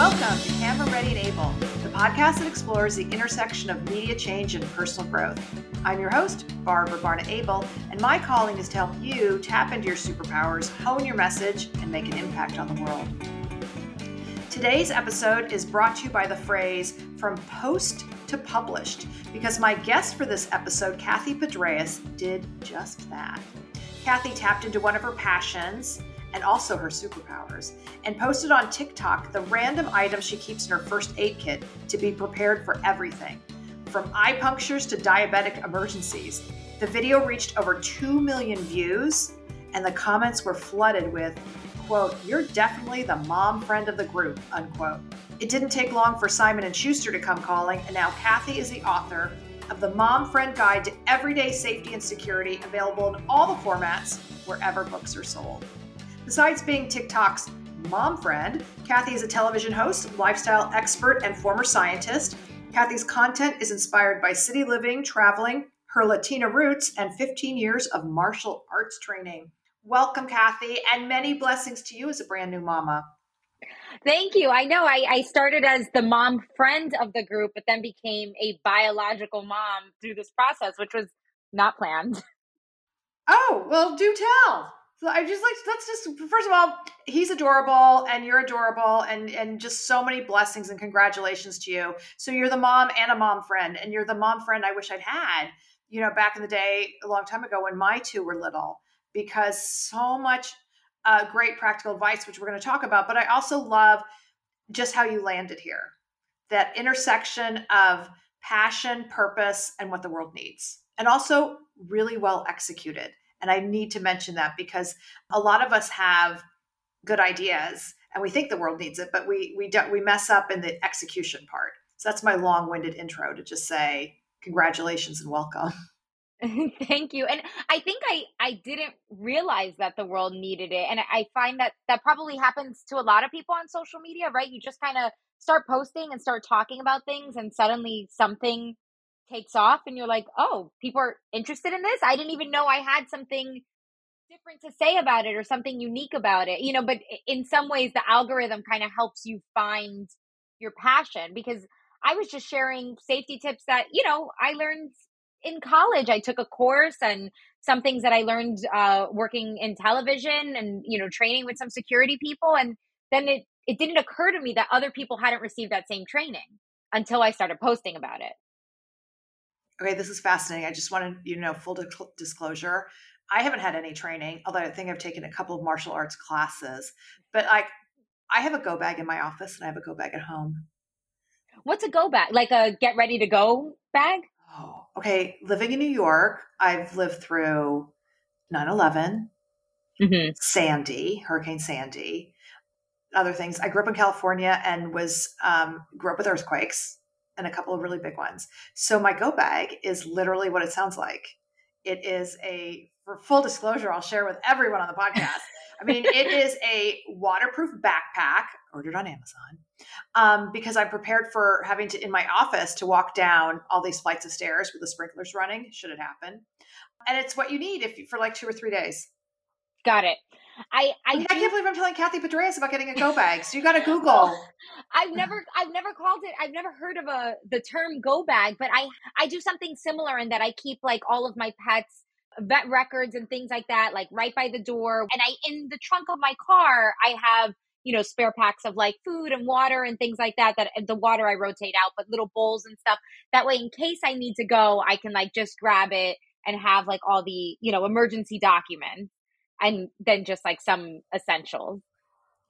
Welcome to Camera Ready and Able, the podcast that explores the intersection of media change and personal growth. I'm your host, Barbara Barna Abel, and my calling is to help you tap into your superpowers, hone your message, and make an impact on the world. Today's episode is brought to you by the phrase from post to published, because my guest for this episode, Cathy Pedrayes, did just that. Cathy tapped into one of her passions and also her superpowers, and posted on TikTok the random items she keeps in her first aid kit to be prepared for everything, from eye punctures to diabetic emergencies. The video reached over 2 million views, and the comments were flooded with, quote, you're definitely the mom friend of the group, unquote. It didn't take long for Simon and Schuster to come calling, and now Cathy is the author of the Mom Friend Guide to Everyday Safety and Security, available in all the formats wherever books are sold. Besides being TikTok's mom friend, Cathy is a television host, lifestyle expert, and former scientist. Cathy's content is inspired by city living, traveling, her Latina roots, and 15 years of martial arts training. Welcome, Cathy, and many blessings to you as a brand new mama. Thank you. I know I, I started as the mom friend of the group, but then became a biological mom through this process, which was not planned. Oh, well, do tell. So I just like let's just first of all, he's adorable and you're adorable and and just so many blessings and congratulations to you. So you're the mom and a mom friend and you're the mom friend I wish I'd had, you know, back in the day a long time ago when my two were little because so much uh, great practical advice which we're going to talk about, but I also love just how you landed here. That intersection of passion, purpose and what the world needs. And also really well executed and I need to mention that because a lot of us have good ideas and we think the world needs it, but we we don't we mess up in the execution part. So that's my long-winded intro to just say congratulations and welcome. Thank you. And I think I I didn't realize that the world needed it. And I find that that probably happens to a lot of people on social media, right? You just kind of start posting and start talking about things and suddenly something takes off and you're like, oh, people are interested in this. I didn't even know I had something different to say about it or something unique about it, you know. But in some ways, the algorithm kind of helps you find your passion because I was just sharing safety tips that, you know, I learned in college. I took a course and some things that I learned uh, working in television and, you know, training with some security people. And then it, it didn't occur to me that other people hadn't received that same training until I started posting about it. Okay, this is fascinating. I just wanted you to know full disclosure. I haven't had any training, although I think I've taken a couple of martial arts classes. But like, I have a go bag in my office and I have a go bag at home. What's a go bag? Like a get ready to go bag? Oh, okay. Living in New York, I've lived through 9 11, mm-hmm. Sandy, Hurricane Sandy, other things. I grew up in California and was um, grew up with earthquakes and a couple of really big ones. So my go bag is literally what it sounds like. It is a for full disclosure, I'll share with everyone on the podcast. I mean, it is a waterproof backpack ordered on Amazon um, because I'm prepared for having to in my office to walk down all these flights of stairs with the sprinklers running. Should it happen? And it's what you need if you, for like two or three days. Got it. I I, I, can't believe I'm telling Cathy Pedrayes about getting a go bag. So you got to Google. I've never I've never called it. I've never heard of a the term go bag, but I I do something similar in that I keep like all of my pets vet records and things like that like right by the door and I in the trunk of my car I have you know spare packs of like food and water and things like that that the water I rotate out but little bowls and stuff that way in case I need to go I can like just grab it and have like all the you know emergency documents and then just like some essentials.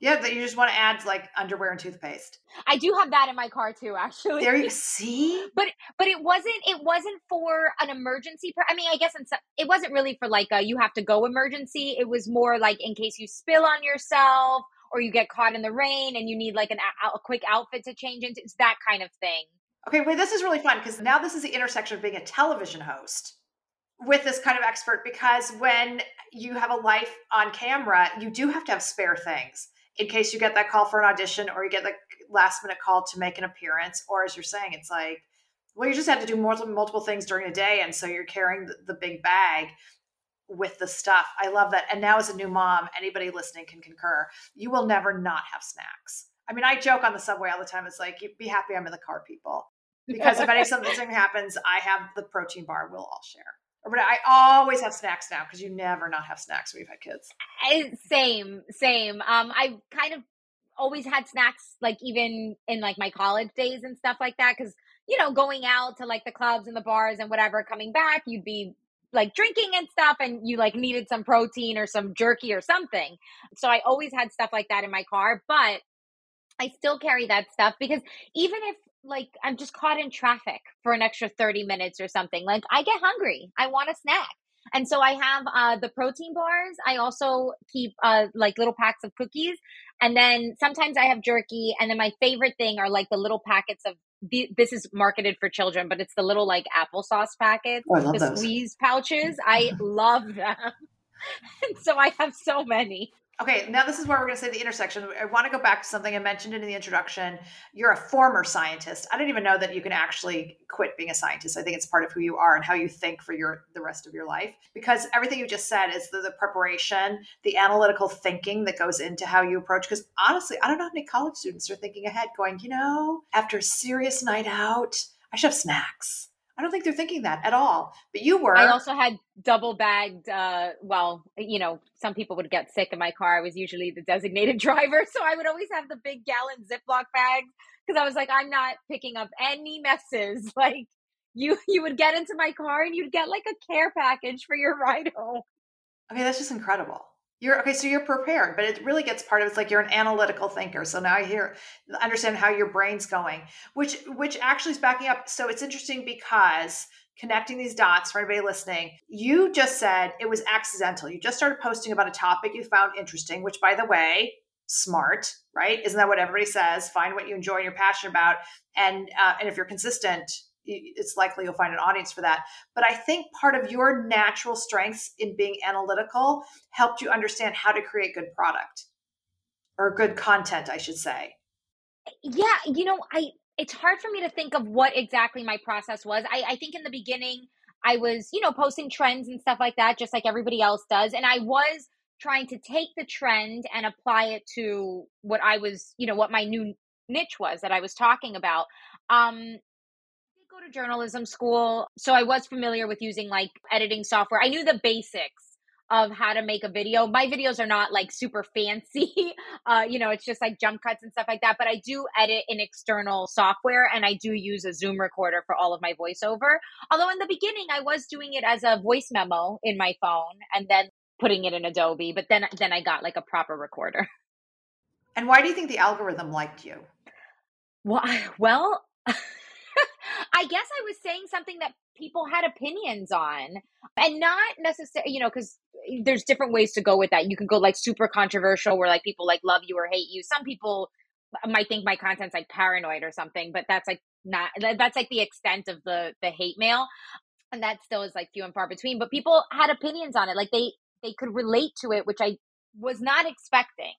Yeah, that you just want to add like underwear and toothpaste. I do have that in my car too, actually. There you see. But but it wasn't it wasn't for an emergency. I mean, I guess in some, it wasn't really for like a you have to go emergency. It was more like in case you spill on yourself or you get caught in the rain and you need like an a, a quick outfit to change into. It's that kind of thing. Okay, wait, this is really fun because now this is the intersection of being a television host with this kind of expert because when you have a life on camera, you do have to have spare things in case you get that call for an audition or you get the last minute call to make an appearance. Or as you're saying, it's like, well, you just had to do multiple, multiple things during a day. And so you're carrying the, the big bag with the stuff. I love that. And now, as a new mom, anybody listening can concur. You will never not have snacks. I mean, I joke on the subway all the time. It's like, be happy I'm in the car, people. Because if any something happens, I have the protein bar. We'll all share. But I always have snacks now because you never not have snacks when you've had kids. Same, same. Um, I kind of always had snacks, like even in like my college days and stuff like that. Because you know, going out to like the clubs and the bars and whatever, coming back, you'd be like drinking and stuff and you like needed some protein or some jerky or something. So I always had stuff like that in my car, but I still carry that stuff because even if like I'm just caught in traffic for an extra 30 minutes or something, like I get hungry. I want a snack. And so I have uh, the protein bars. I also keep uh, like little packs of cookies. And then sometimes I have jerky. And then my favorite thing are like the little packets of this is marketed for children, but it's the little like applesauce packets, oh, the those. squeeze pouches. I love them. and so I have so many. Okay, now this is where we're going to say the intersection. I want to go back to something I mentioned in the introduction. You're a former scientist. I didn't even know that you can actually quit being a scientist. I think it's part of who you are and how you think for your the rest of your life. Because everything you just said is the, the preparation, the analytical thinking that goes into how you approach. Because honestly, I don't know how many college students are thinking ahead, going, you know, after a serious night out, I should have snacks. I don't think they're thinking that at all. But you were. I also had double bagged. Uh, well, you know, some people would get sick in my car. I was usually the designated driver, so I would always have the big gallon Ziploc bags because I was like, I'm not picking up any messes. Like you, you would get into my car and you'd get like a care package for your ride home. Okay, that's just incredible. You're okay, so you're prepared, but it really gets part of it's like you're an analytical thinker. So now I hear understand how your brain's going, which which actually is backing up. So it's interesting because connecting these dots for anybody listening, you just said it was accidental. You just started posting about a topic you found interesting, which by the way, smart, right? Isn't that what everybody says? Find what you enjoy and you're passionate about, and uh, and if you're consistent, it's likely you'll find an audience for that. But I think part of your natural strengths in being analytical helped you understand how to create good product or good content, I should say. Yeah, you know, I it's hard for me to think of what exactly my process was. I, I think in the beginning I was, you know, posting trends and stuff like that, just like everybody else does. And I was trying to take the trend and apply it to what I was, you know, what my new niche was that I was talking about. Um, go to journalism school, so I was familiar with using like editing software. I knew the basics of how to make a video. My videos are not like super fancy. Uh, you know, it's just like jump cuts and stuff like that. But I do edit in external software and I do use a Zoom recorder for all of my voiceover. Although in the beginning I was doing it as a voice memo in my phone and then putting it in Adobe, but then then I got like a proper recorder. And why do you think the algorithm liked you? Well, well I guess I was saying something that people had opinions on and not necessarily, you know, because there's different ways to go with that. You can go like super controversial where like people like love you or hate you. Some people might think my content's like paranoid or something, but that's like not, that's like the extent of the, the hate mail. And that still is like few and far between, but people had opinions on it. Like they, they could relate to it, which I was not expecting.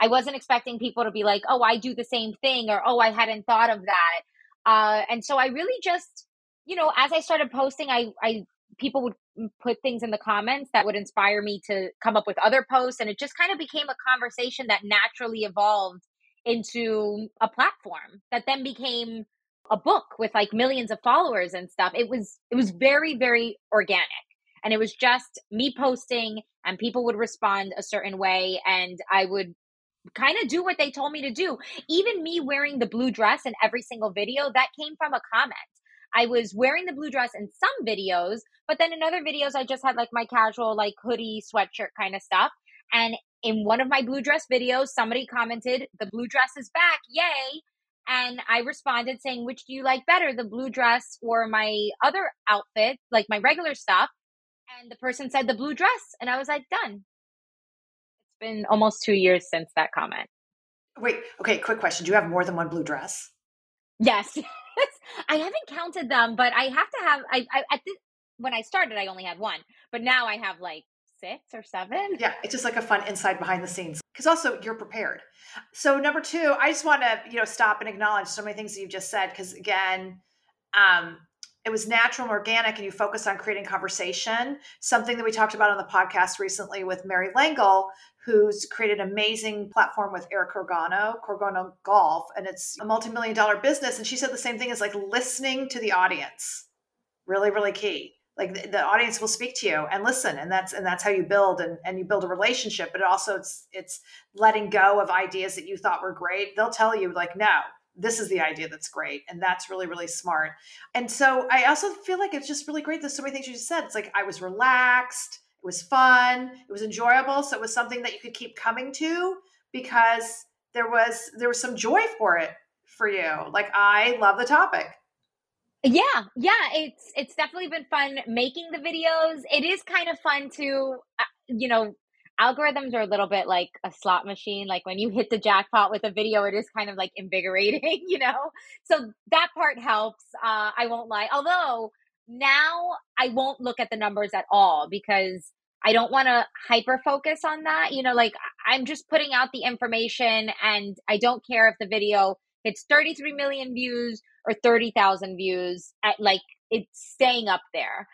I wasn't expecting people to be like, oh, I do the same thing, or oh, I hadn't thought of that. Uh, and so I really just, you know, as I started posting, I, I, people would put things in the comments that would inspire me to come up with other posts. And it just kind of became a conversation that naturally evolved into a platform that then became a book with like millions of followers and stuff. It was, it was very, very organic. And it was just me posting and people would respond a certain way. And I would kind of do what they told me to do. Even me wearing the blue dress in every single video, that came from a comment. I was wearing the blue dress in some videos, but then in other videos, I just had like my casual, like hoodie, sweatshirt kind of stuff. And in one of my blue dress videos, somebody commented, The blue dress is back, yay. And I responded saying, Which do you like better, the blue dress or my other outfit, like my regular stuff? And the person said, The blue dress. And I was like, Done been almost two years since that comment. Wait, okay, quick question. Do you have more than one blue dress? Yes. I haven't counted them, but I have to have I, I at the, when I started I only had one, but now I have like six or seven. Yeah, it's just like a fun inside behind the scenes. Because also you're prepared. So number two, I just want to, you know, stop and acknowledge so many things that you've just said. Because again, um, it was natural and organic and you focused on creating conversation. Something that we talked about on the podcast recently with mary langle who's created an amazing platform with eric corgano corgano golf and it's a multi-million dollar business. And she said the same thing as like listening to the audience. Really really key. Like the, the, audience will speak to you and listen and that's and that's how you build and, and you build a relationship. But also it's it's letting go of ideas that you thought were great. They'll tell you like no this is the idea that's great and that's really really smart. And so i also feel like it's just really great there's so many things you just said. It's like i was relaxed it was fun it was enjoyable so it was something that you could keep coming to because there was there was some joy for it for you. Like i love the topic. Yeah yeah it's it's definitely been fun making the videos. It is kind of fun to uh, you know algorithms are a little bit like a slot machine. Like when you hit the jackpot with a video, it is kind of like invigorating, you know? So that part helps. Uh, I won't lie. Although now I won't look at the numbers at all because I don't want to hyper focus on that. You know, like I'm just putting out the information and I don't care if the video hits 33 million views or 30,000 views at like it's staying up there.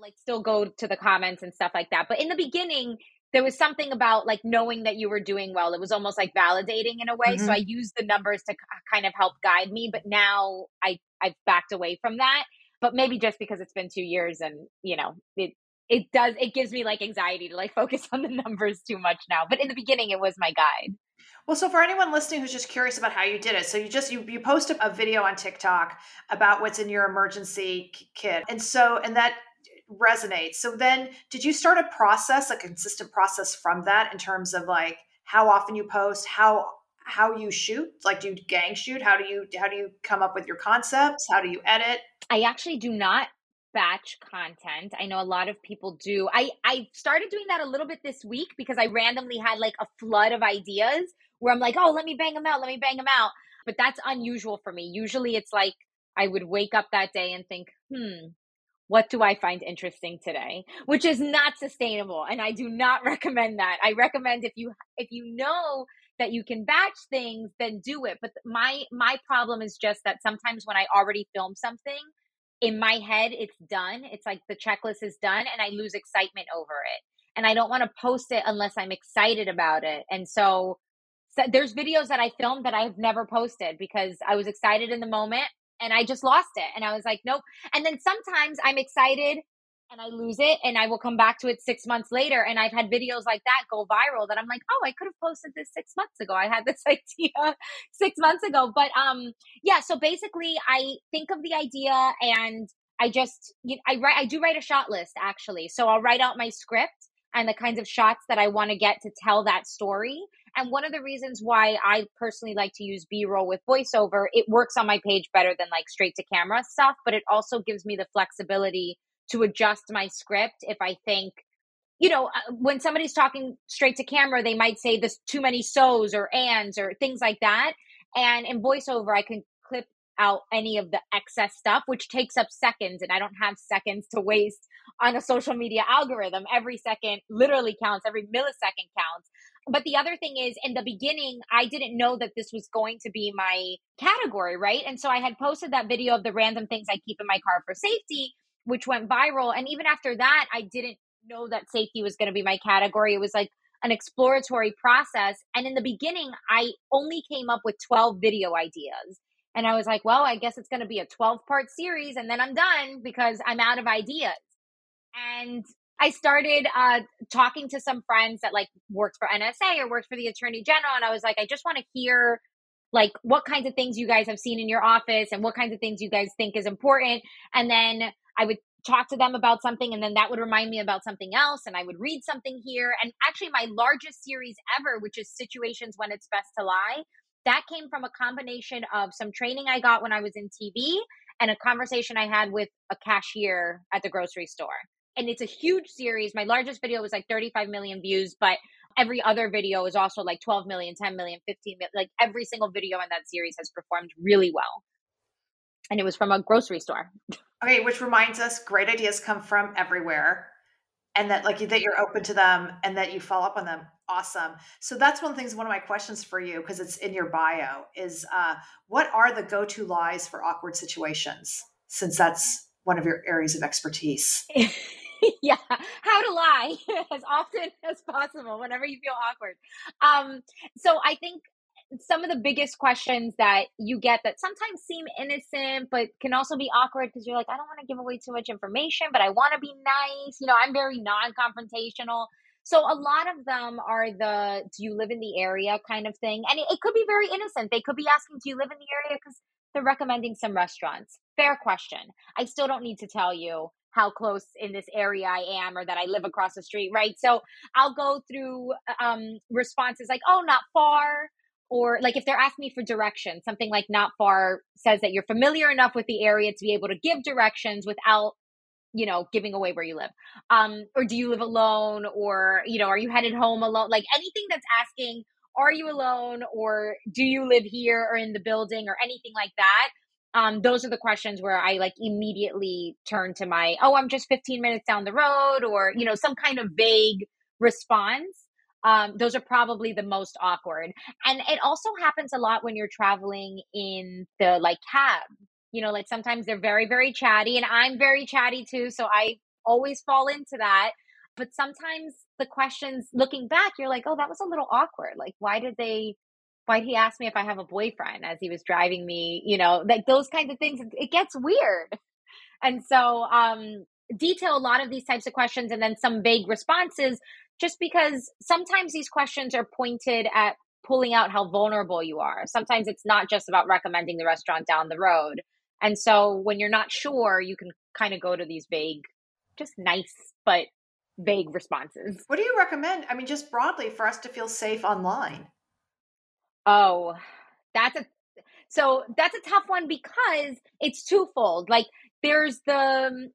Like still go to the comments and stuff like that. But in the beginning, there was something about like knowing that you were doing well. It was almost like validating in a way. Mm-hmm. So I used the numbers to kind of help guide me, but now I I've backed away from that. But maybe just because it's been 2 years and, you know, it it does it gives me like anxiety to like focus on the numbers too much now. But in the beginning it was my guide. Well, so for anyone listening who's just curious about how you did it, so you just you you post a video on TikTok about what's in your emergency kit, and so and that resonates. So then did you start a process, a consistent process from that in terms of like how often you post, how how you shoot? Like do you gang shoot? How do you how do you come up with your concepts? How do you edit? I actually do not batch content. I know a lot of people do. I I started doing that a little bit this week because I randomly had like a flood of ideas where I'm like, "Oh, let me bang them out. Let me bang them out." But that's unusual for me. Usually it's like I would wake up that day and think, "Hmm, what do I find interesting today? Which is not sustainable. And I do not recommend that. I recommend if you if you know that you can batch things, then do it. But my my problem is just that sometimes when I already film something, in my head it's done. It's like the checklist is done and I lose excitement over it. And I don't want to post it unless I'm excited about it. And so, so there's videos that I filmed that I've never posted because I was excited in the moment and I just lost it. And I was like, nope. And then sometimes I'm excited and I lose it and I will come back to it six months later. And I've had videos like that go viral that I'm like, oh, I could have posted this six months ago. I had this idea six months ago. But um, yeah, so basically I think of the idea and I just you know, I write I do write a shot list actually. So I'll write out my script and the kinds of shots that I want to get to tell that story. And one of the reasons why I personally like to use B roll with voiceover, it works on my page better than like straight to camera stuff, but it also gives me the flexibility to adjust my script if I think, you know, uh, when somebody's talking straight to camera, they might say this too many so's or ands or things like that. And in voiceover, I can out any of the excess stuff, which takes up seconds, and I don't have seconds to waste on a social media algorithm. Every second literally counts, every millisecond counts. But the other thing is, in the beginning, I didn't know that this was going to be my category, right? And so I had posted that video of the random things I keep in my car for safety, which went viral. And even after that, I didn't know that safety was going to be my category. It was like an exploratory process. And in the beginning, I only came up with 12 video ideas. And I was like, well, I guess it's going to be a 12 part series and then I'm done because I'm out of ideas. And I started uh, talking to some friends that like worked for NSA or worked for the Attorney General, and I was like, I just want to hear like what kinds of things you guys have seen in your office and what kinds of things you guys think is important, and then I would talk to them about something and then that would remind me about something else and I would read something here and actually my largest series ever which is situations when it's best to lie that came from a combination of some training I got when I was in TV and a conversation I had with a cashier at the grocery store and it's a huge series. My largest video was like 35 million views, but every other video is also like 12 million, 10 million, 15 million. Like every single video in that series has performed really well. And it was from a grocery store. Okay, which reminds us great ideas come from everywhere. And that like that you're open to them and that you follow up on them. Awesome. So that's one of the things, one of my questions for you, because it's in your bio, is uh, what are the go-to lies for awkward situations? Since that's one of your areas of expertise. yeah, how to lie as often as possible whenever you feel awkward. Um, so I think some of the biggest questions that you get that sometimes seem innocent but can also be awkward because you're like i don't want to give away too much information but i want to be nice you know i'm very non-confrontational. So a lot of them are the do you live in the area? kind of thing and it, it could be very innocent. They could be asking do you live in the area? Because they're recommending some restaurants. Fair question. I still don't need to tell you how close in this area I am or that I live across the street, right? So I'll go through um, responses like, oh, not far, or like if they're asking me for directions, something like not far says that you're familiar enough with the area to be able to give directions without you know giving away where you live. Um or do you live alone? Or you know are you headed home alone? Like anything that's asking are you alone? Or do you live here or in the building? or anything like that um those are the questions where i like immediately turn to my oh i'm just 15 minutes down the road or you know some kind of vague response um, those are probably the most awkward. And it also happens a lot when you're traveling in the like cab. You know, like sometimes they're very, very chatty, and I'm very chatty too. So I always fall into that. But sometimes the questions looking back, you're like, oh, that was a little awkward. Like, why did they, why did he ask me if I have a boyfriend as he was driving me? You know, like those kinds of things. It gets weird. And so, um, detail a lot of these types of questions and then some vague responses just because sometimes these questions are pointed at pulling out how vulnerable you are. Sometimes it's not just about recommending the restaurant down the road. And so when you're not sure, you can kind of go to these vague, just nice, but vague responses. What do you recommend? I mean, just broadly for us to feel safe online. Oh, that's a so that's a tough one because it's twofold. Like there's the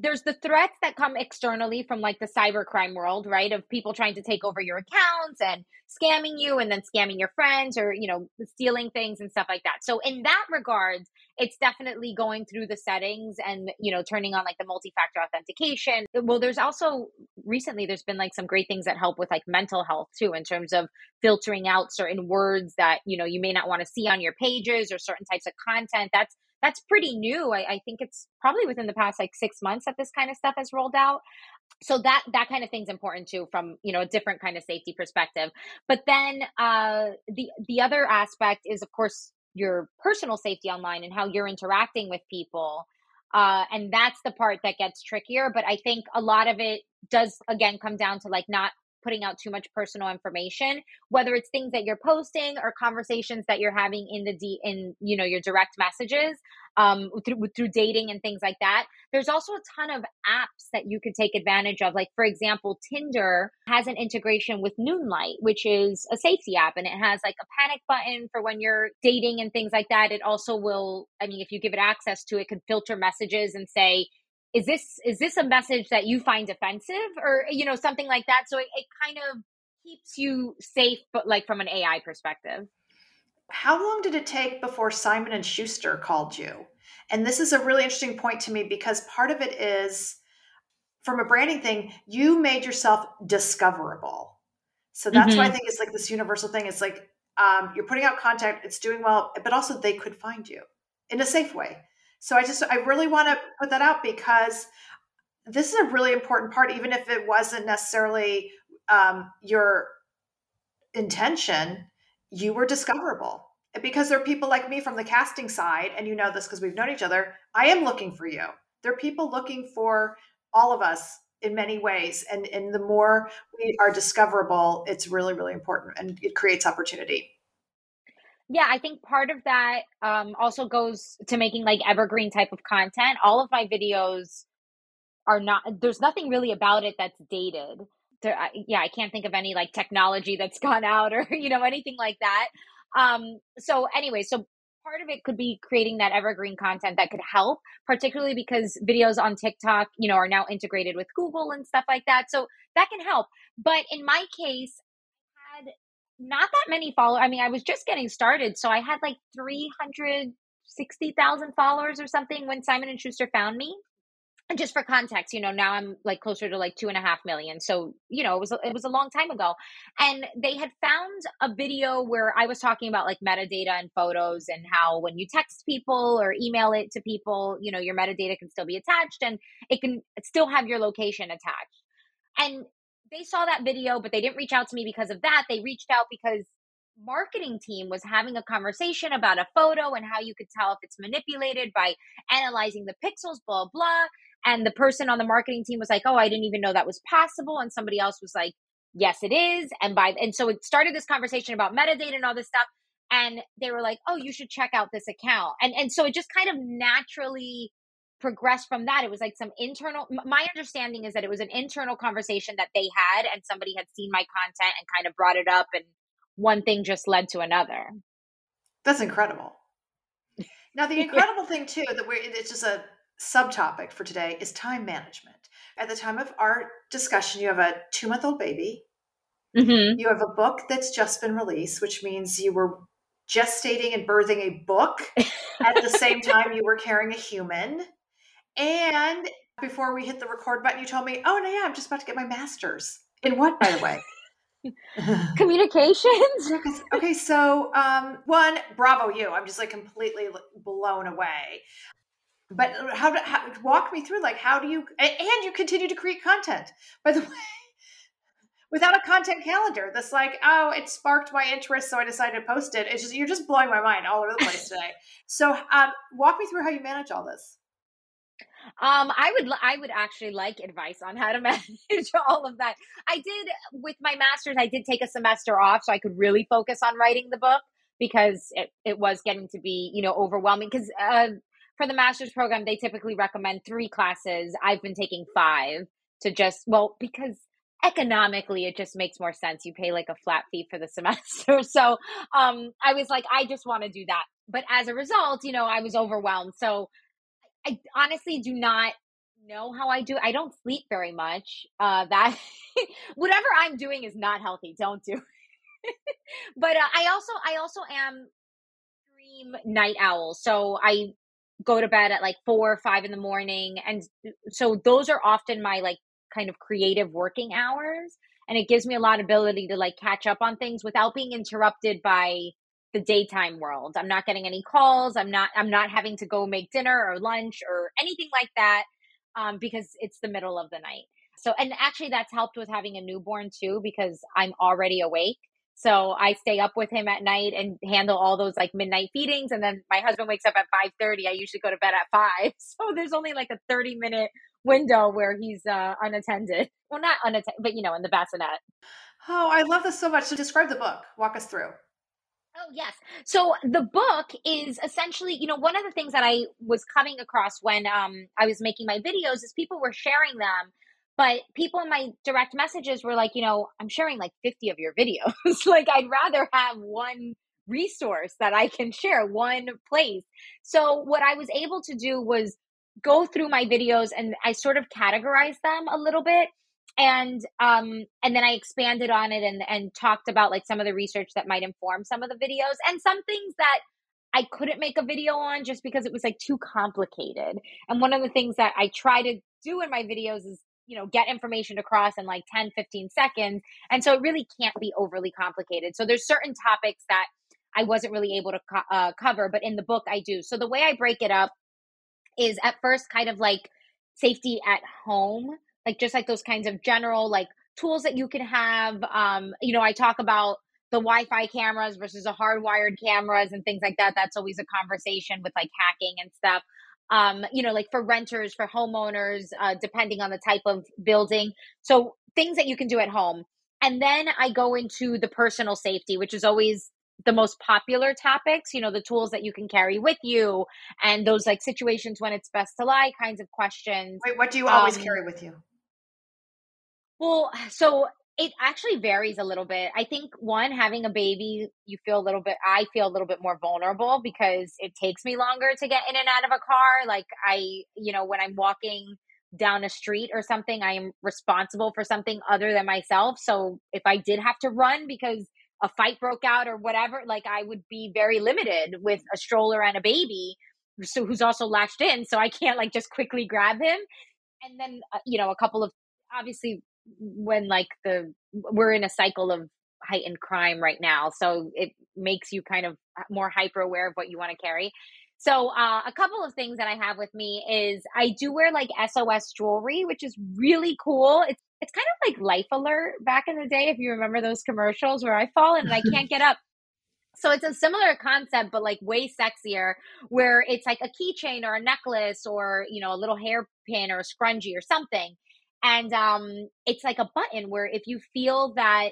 there's the threats that come externally from like the cybercrime world, right? Of people trying to take over your accounts and scamming you and then scamming your friends or, you know, stealing things and stuff like that. So in that regards, it's definitely going through the settings and, you know, turning on like the multi-factor authentication. Well, there's also recently there's been like some great things that help with like mental health too in terms of filtering out certain words that, you know, you may not want to see on your pages or certain types of content. That's that's pretty new. I, I think it's probably within the past like six months that this kind of stuff has rolled out so that that kind of thing's important too from you know a different kind of safety perspective but then uh the the other aspect is of course your personal safety online and how you're interacting with people uh and that's the part that gets trickier but i think a lot of it does again come down to like not putting out too much personal information whether it's things that you're posting or conversations that you're having in the d in you know your direct messages um, through, through dating and things like that. There's also a ton of apps that you could take advantage of. Like, for example, Tinder has an integration with Noonlight, which is a safety app, and it has like a panic button for when you're dating and things like that. It also will, I mean, if you give it access to it, could filter messages and say, is this is this a message that you find offensive or you know something like that? So it, it kind of keeps you safe but like from an ai perspective. How long did it take before simon and schuster called you? And this is a really interesting point to me because part of it is from a branding thing you made yourself discoverable. So that's mm-hmm. why i think it's like this universal thing. It's like um, you're putting out content it's doing well but also they could find you in a safe way so I just, I really want to put that out because this is a really important part, even if it wasn't necessarily um, your intention, you were discoverable. Because there are people like me from the casting side, and you know this because we've known each other, I am looking for you. There are people looking for all of us in many ways. And, and the more we are discoverable, it's really, really important and it creates opportunity yeah i think part of that um, also goes to making like evergreen type of content. All of my videos are not there's nothing really about it that's dated. There, I, yeah i can't think of any like technology that's gone out or you know anything like that. Um so anyway so part of it could be creating that evergreen content that could help particularly because videos on tiktok you know are now integrated with google and stuff like that. So that can help. But in my case not that many followers. I mean, I was just getting started, so I had like 360,000 followers or something when Simon and Schuster found me. And just for context, you know, now I'm like closer to like two and a half million. So, you know, it was it was a long time ago. And they had found a video where I was talking about like metadata and photos and how when you text people or email it to people, you know, your metadata can still be attached and it can still have your location attached. And they saw that video, but they didn't reach out to me because of that. They reached out because marketing team was having a conversation about a photo and how you could tell if it's manipulated by analyzing the pixels, blah, blah. And the person on the marketing team was like, oh, I didn't even know that was possible. And somebody else was like, yes, it is. And by, and so it started this conversation about metadata and all this stuff. And they were like, oh, you should check out this account. And, and so it just kind of naturally progressed from that. It was like some internal, my understanding is that it was an internal conversation that they had and somebody had seen my content and kind of brought it up and one thing just led to another. That's incredible. Now, the incredible yeah. thing too that we're it's just a subtopic for today is time management. At the time of our discussion, you have a two month old baby. Mm-hmm. You have a book that's just been released, which means you were gestating and birthing a book at the same time you were carrying a human. And before we hit the record button, you told me, "Oh no, yeah, I'm just about to get my master's. In what, by the way?" communications? Okay so um one bravo you. I'm just like completely blown away. But how to how, walk me through like how do you and you continue to create content. By the way without a content calendar that's like oh it sparked my interest so i decided to post it. It's just you're just blowing my mind all over the place today. So um walk me through how you manage all this um, I would I would actually like advice on how to manage all of that. I did with my masters. I did take a semester off so I could really focus on writing the book because it, it was getting to be you know overwhelming. Because uh, for the master's program, they typically recommend three classes. I've been taking five to just well because economically it just makes more sense you pay like a flat fee for the semester so um i was like i just want to do that but as a result you know i was overwhelmed so I honestly do not know how I do. I don't sleep very much. Uh, that whatever I'm doing is not healthy. Don't do. but uh, I also I also am dream night owl. So I go to bed at like four or five in the morning, and so those are often my like kind of creative working hours. And it gives me a lot of ability to like catch up on things without being interrupted by the daytime world. I'm not getting any calls. I'm not I'm not having to go make dinner or lunch or anything like that um, because it's the middle of the night. So and actually that's helped with having a newborn too because I'm already awake. So I stay up with him at night and handle all those like midnight feedings and then my husband wakes up at 5:30. I usually go to bed at 5. So there's only like a 30 minute window where he's uh, unattended. Well, not unattended, but you know, in the bassinet. Oh, I love this so much. So describe the book. Walk us through. Oh, yes. So the book is essentially, you know, one of the things that I was coming across when um, I was making my videos is people were sharing them, but people in my direct messages were like, you know, I'm sharing like 50 of your videos. like, I'd rather have one resource that I can share, one place. So, what I was able to do was go through my videos and I sort of categorize them a little bit and um and then i expanded on it and and talked about like some of the research that might inform some of the videos and some things that i couldn't make a video on just because it was like too complicated. And one of the things that i try to do in my videos is you know get information across in like 10 15 seconds and so it really can't be overly complicated. So there's certain topics that i wasn't really able to co- uh, cover but in the book i do. So the way i break it up is at first kind of like safety at home like just like those kinds of general like tools that you can have um you know i talk about the wi-fi cameras versus the hardwired cameras and things like that that's always a conversation with like hacking and stuff. Um you know like for renters for homeowners uh, depending on the type of building. So things that you can do at home. And then i go into the personal safety which is always the most popular topics you know the tools that you can carry with you and those like situations when it's best to lie kinds of questions. Wait what do you always um, carry with you well, so it actually varies a little bit. I think one, having a baby, you feel a little bit, I feel a little bit more vulnerable because it takes me longer to get in and out of a car. Like, I, you know, when I'm walking down a street or something, I am responsible for something other than myself. So if I did have to run because a fight broke out or whatever, like I would be very limited with a stroller and a baby so who's also latched in so i can't like just quickly grab him and then uh, you know a couple of obviously when like the we're in a cycle of heightened crime right now so it makes you kind of more hyper aware of what you want to carry. So uh, a couple of things that i have with me is i do wear like sos jewelry which is really cool. It's it's kind of like life alert back in the day if you remember those commercials where i fall and i can't get up. So it's a similar concept, but like way sexier, where it's like a keychain or a necklace or, you know, a little hairpin or a scrunchie or something. And um, it's like a button where if you feel that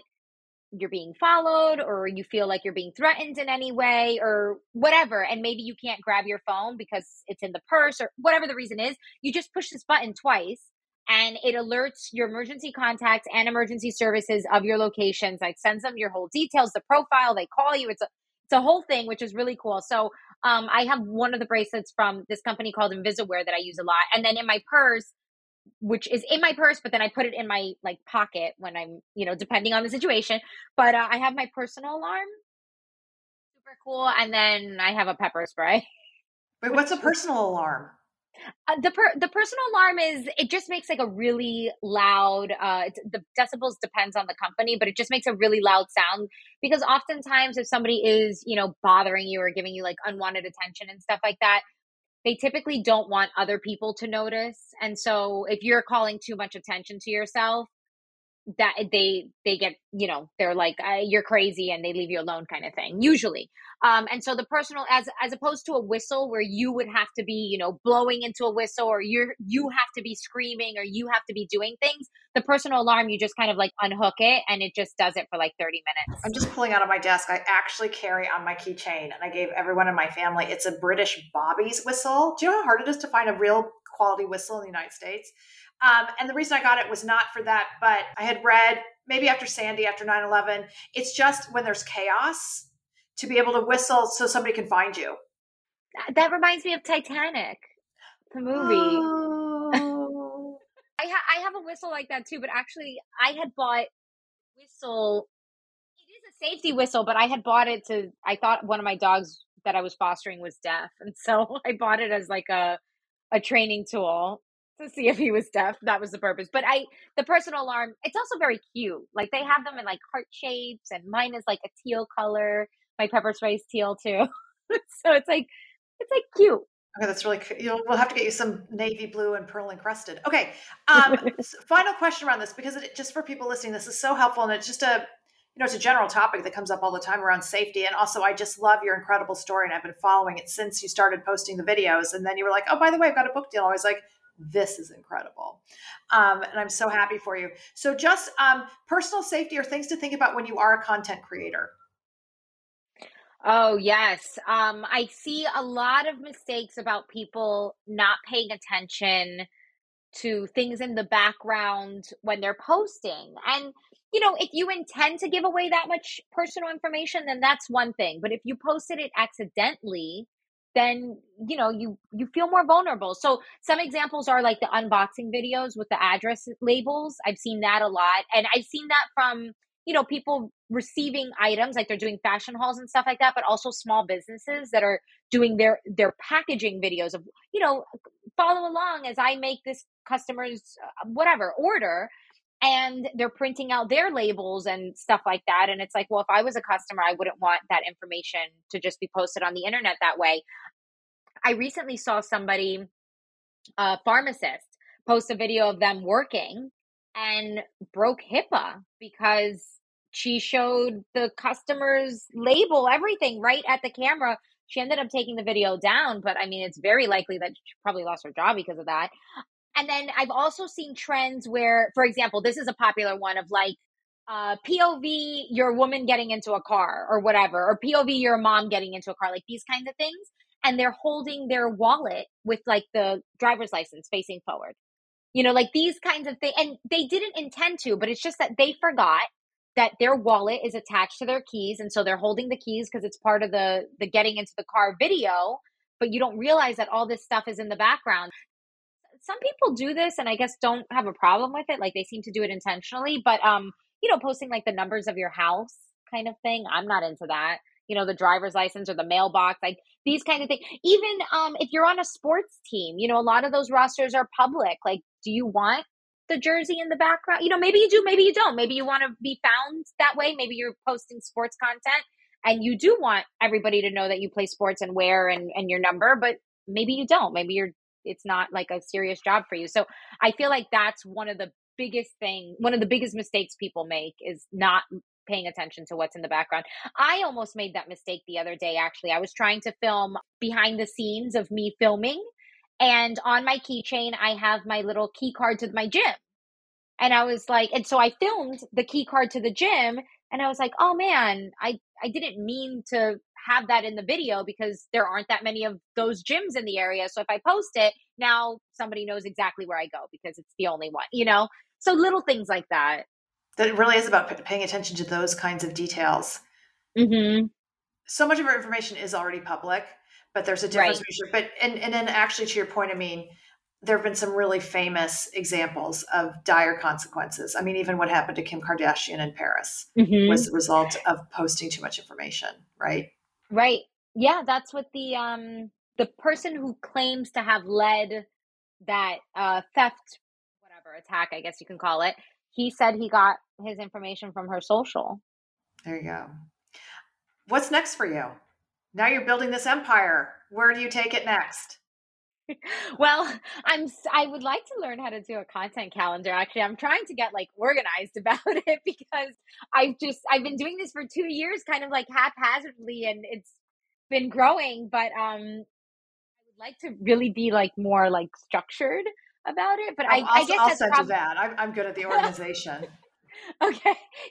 you're being followed or you feel like you're being threatened in any way or whatever, and maybe you can't grab your phone because it's in the purse or whatever the reason is, you just push this button twice and it alerts your emergency contacts and emergency services of your locations. Like sends them your whole details, the profile. They call you. It's a it's a whole thing, which is really cool. So um, I have one of the bracelets from this company called InvisaWear that I use a lot, and then in my purse, which is in my purse, but then I put it in my like pocket when I'm you know depending on the situation. But uh, I have my personal alarm, super cool, and then I have a pepper spray. Wait, what's a personal alarm? Uh, the per- the personal alarm is it just makes like a really loud uh the decibels depends on the company but it just makes a really loud sound because oftentimes if somebody is you know bothering you or giving you like unwanted attention and stuff like that they typically don't want other people to notice. And so if you're calling too much attention to yourself that they they get you know they're like uh, you're crazy and they leave you alone kind of thing usually. Um and so the personal as as opposed to a whistle where you would have to be you know blowing into a whistle or you're you have to be screaming or you have to be doing things the personal alarm you just kind of like unhook it and it just does it for like 30 minutes. I'm just pulling out of my desk i actually carry on my keychain and i gave everyone in my family it's a british bobby's whistle. Do you know how hard it is to find a real quality whistle in the united states um, and the reason I got it was not for that, but I had read maybe after Sandy, after 9 11, it's just when there's chaos to be able to whistle so somebody can find you. That reminds me of Titanic, the movie. Oh. I, ha- I have a whistle like that too, but actually, I had bought whistle. It is a safety whistle, but I had bought it to. I thought one of my dogs that I was fostering was deaf, and so I bought it as like a a training tool to see if he was deaf. That was the purpose. But I, the personal alarm, it's also very cute. Like they have them in like heart shapes, and mine is like a teal color. My pepper spray is teal too. so it's like, it's like cute. Okay, that's really. You know, we'll have to get you some navy blue and pearl encrusted. Okay, um, final question around this because it, just for people listening, this is so helpful, and it's just a you know, it's a general topic that comes up all the time around safety. And also, I just love your incredible story, and I've been following it since you started posting the videos. And then you were like, "Oh, by the way, I've got a book deal." I was like, this is incredible. Um, and I'm so happy for you. So, just um, personal safety or things to think about when you are a content creator. Oh, yes. Um, I see a lot of mistakes about people not paying attention to things in the background when they're posting. And, you know, if you intend to give away that much personal information, then that's one thing. But if you posted it accidentally, then you know you you feel more vulnerable. So some examples are like the unboxing videos with the address labels. I've seen that a lot. And i've seen that from you know people receiving items like they're doing fashion hauls and stuff like that but also small businesses that are doing their their packaging videos of you know follow along as i make this customer's uh, whatever order and they're printing out their labels and stuff like that and it's like well if i was a customer i wouldn't want that information to just be posted on the internet that way. I recently saw somebody a pharmacist post a video of them working and broke hipaa because she showed the customer's label everything right at the camera. She ended up taking the video down but i mean it's very likely that she probably lost her job because of that and then I've also seen trends where, for example, this is a popular one of like uh, POV, your woman getting into a car or whatever, or POV, your mom getting into a car, like these kinds of things. And they're holding their wallet with like the driver's license facing forward. You know, like these kinds of things. And they didn't intend to, but it's just that they forgot that their wallet is attached to their keys. And so they're holding the keys because it's part of the, the getting into the car video but you don't realize that all this stuff is in the background some people do this and I guess don't have a problem with it. Like they seem to do it intentionally, but um, you know, posting like the numbers of your house kind of thing, I'm not into that. You know, the driver's license or the mailbox, like these kind of things. Even um if you're on a sports team, you know, a lot of those rosters are public. Like do you want the jersey in the background? You know, maybe you do, maybe you don't. Maybe you want to be found that way. Maybe you're posting sports content and you do want everybody to know that you play sports and where and, and your number, but maybe you don't. Maybe you're it's not like a serious job for you. So I feel like that's one of the biggest thing, one of the biggest mistakes people make is not paying attention to what's in the background. I almost made that mistake the other day actually. I was trying to film behind the scenes of me filming and on my keychain I have my little key card to my gym. And I was like and so I filmed the key card to the gym and I was like, "Oh man, I I didn't mean to have that in the video because there aren't that many of those gyms in the area. So if I post it, now somebody knows exactly where I go because it's the only one, you know? So little things like that. That it really is about paying attention to those kinds of details. Mm-hmm. So much of our information is already public, but there's a difference. Right. But and and then actually to your point, I mean, there have been some really famous examples of dire consequences. I mean, even what happened to Kim Kardashian in Paris mm-hmm. was the result of posting too much information, right? Right. Yeah, that's what the um the person who claims to have led that uh theft whatever attack, I guess you can call it. He said he got his information from her social. There you go. What's next for you? Now you're building this empire. Where do you take it next? well, I'm I would like to learn how to do a content calendar. Actually, I'm trying to get like organized about it because I've just I've been doing this for 2 years kind of like haphazardly and it's been growing, but um I would like to really be like more like structured about it, but I, I'll, I guess I'll that's send prob- you that. I'm, I'm good at the organization. okay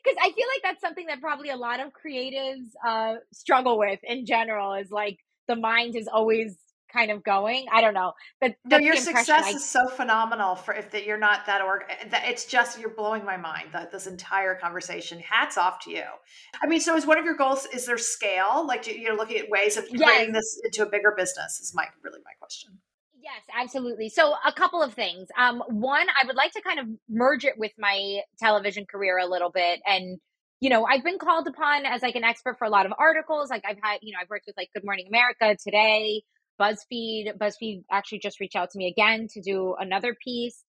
because i feel like that's something that probably a lot of creatives uh struggle with in general is like the mind is always kind of going. I don't know, but no, your success I, is so phenomenal for if that you're not that or that it's just you're blowing my mind. That this entire conversation. Hats off to you. I mean, so is one of your goals? Is there scale? Like you're looking at ways of creating yes. this into a bigger business? Is my really my question. Yes, absolutely. So, a couple of things. Um, one, I would like to kind of merge it with my television career a little bit and you know, I've been called upon as like an expert for a lot of articles. Like I've had, you know, I've worked with like Good Morning America today, BuzzFeed. BuzzFeed actually just reached out to me again to do another piece.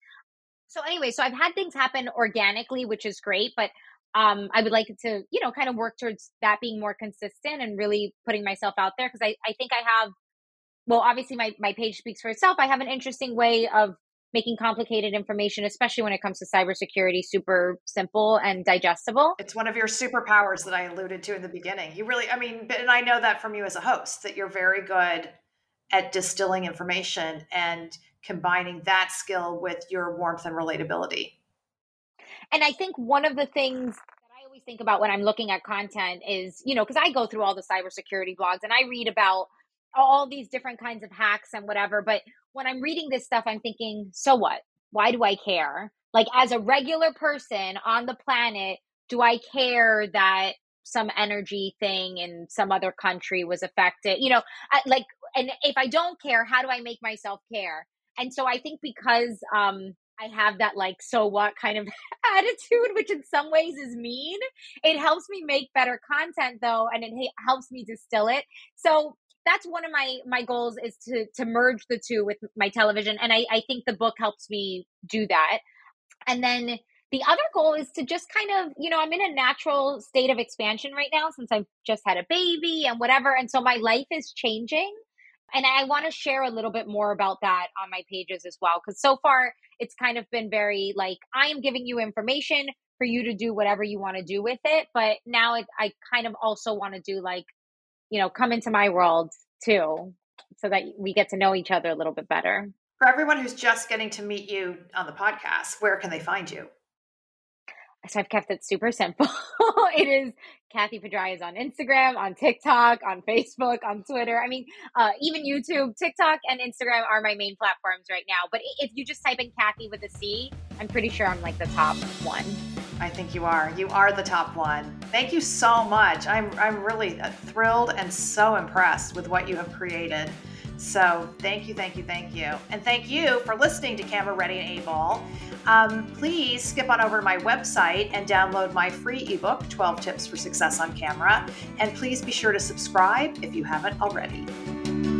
So anyway, so I've had things happen organically, which is great, but um, I would like to, you know, kind of work towards that being more consistent and really putting myself out there because I, I think I have, well, obviously my, my page speaks for itself. I have an interesting way of making complicated information, especially when it comes to cybersecurity, super simple and digestible. It's one of your superpowers that I alluded to in the beginning. You really, I mean, and I know that from you as a host that you're very good at distilling information and combining that skill with your warmth and relatability. And I think one of the things that I always think about when I'm looking at content is, you know, because I go through all the cybersecurity blogs and I read about all these different kinds of hacks and whatever. But when I'm reading this stuff, I'm thinking, so what? Why do I care? Like, as a regular person on the planet, do I care that some energy thing in some other country was affected? You know, like and if I don't care, how do I make myself care? And so I think because um I have that like so what kind of attitude, which in some ways is mean. It helps me make better content though, and it helps me distill it. So that's one of my my goals is to to merge the two with my television, and I I think the book helps me do that. And then the other goal is to just kind of you know I'm in a natural state of expansion right now since I've just had a baby and whatever, and so my life is changing. And I want to share a little bit more about that on my pages as well. Because so far, it's kind of been very like, I am giving you information for you to do whatever you want to do with it. But now it, I kind of also want to do like, you know, come into my world too, so that we get to know each other a little bit better. For everyone who's just getting to meet you on the podcast, where can they find you? So I've kept it super simple. it is Cathy Pedrayes on Instagram, on TikTok, on Facebook, on Twitter. I mean, uh, even YouTube, TikTok, and Instagram are my main platforms right now. But if you just type in Cathy with a C, I'm pretty sure I'm like the top one. I think you are. You are the top one. Thank you so much. I'm I'm really uh, thrilled and so impressed with what you have created. So thank you, thank you, thank you. And thank you for listening to Camera Ready and Able. Um, please skip on over to my website and download my free ebook, 12 Tips for Success on Camera. And please be sure to subscribe if you haven't already.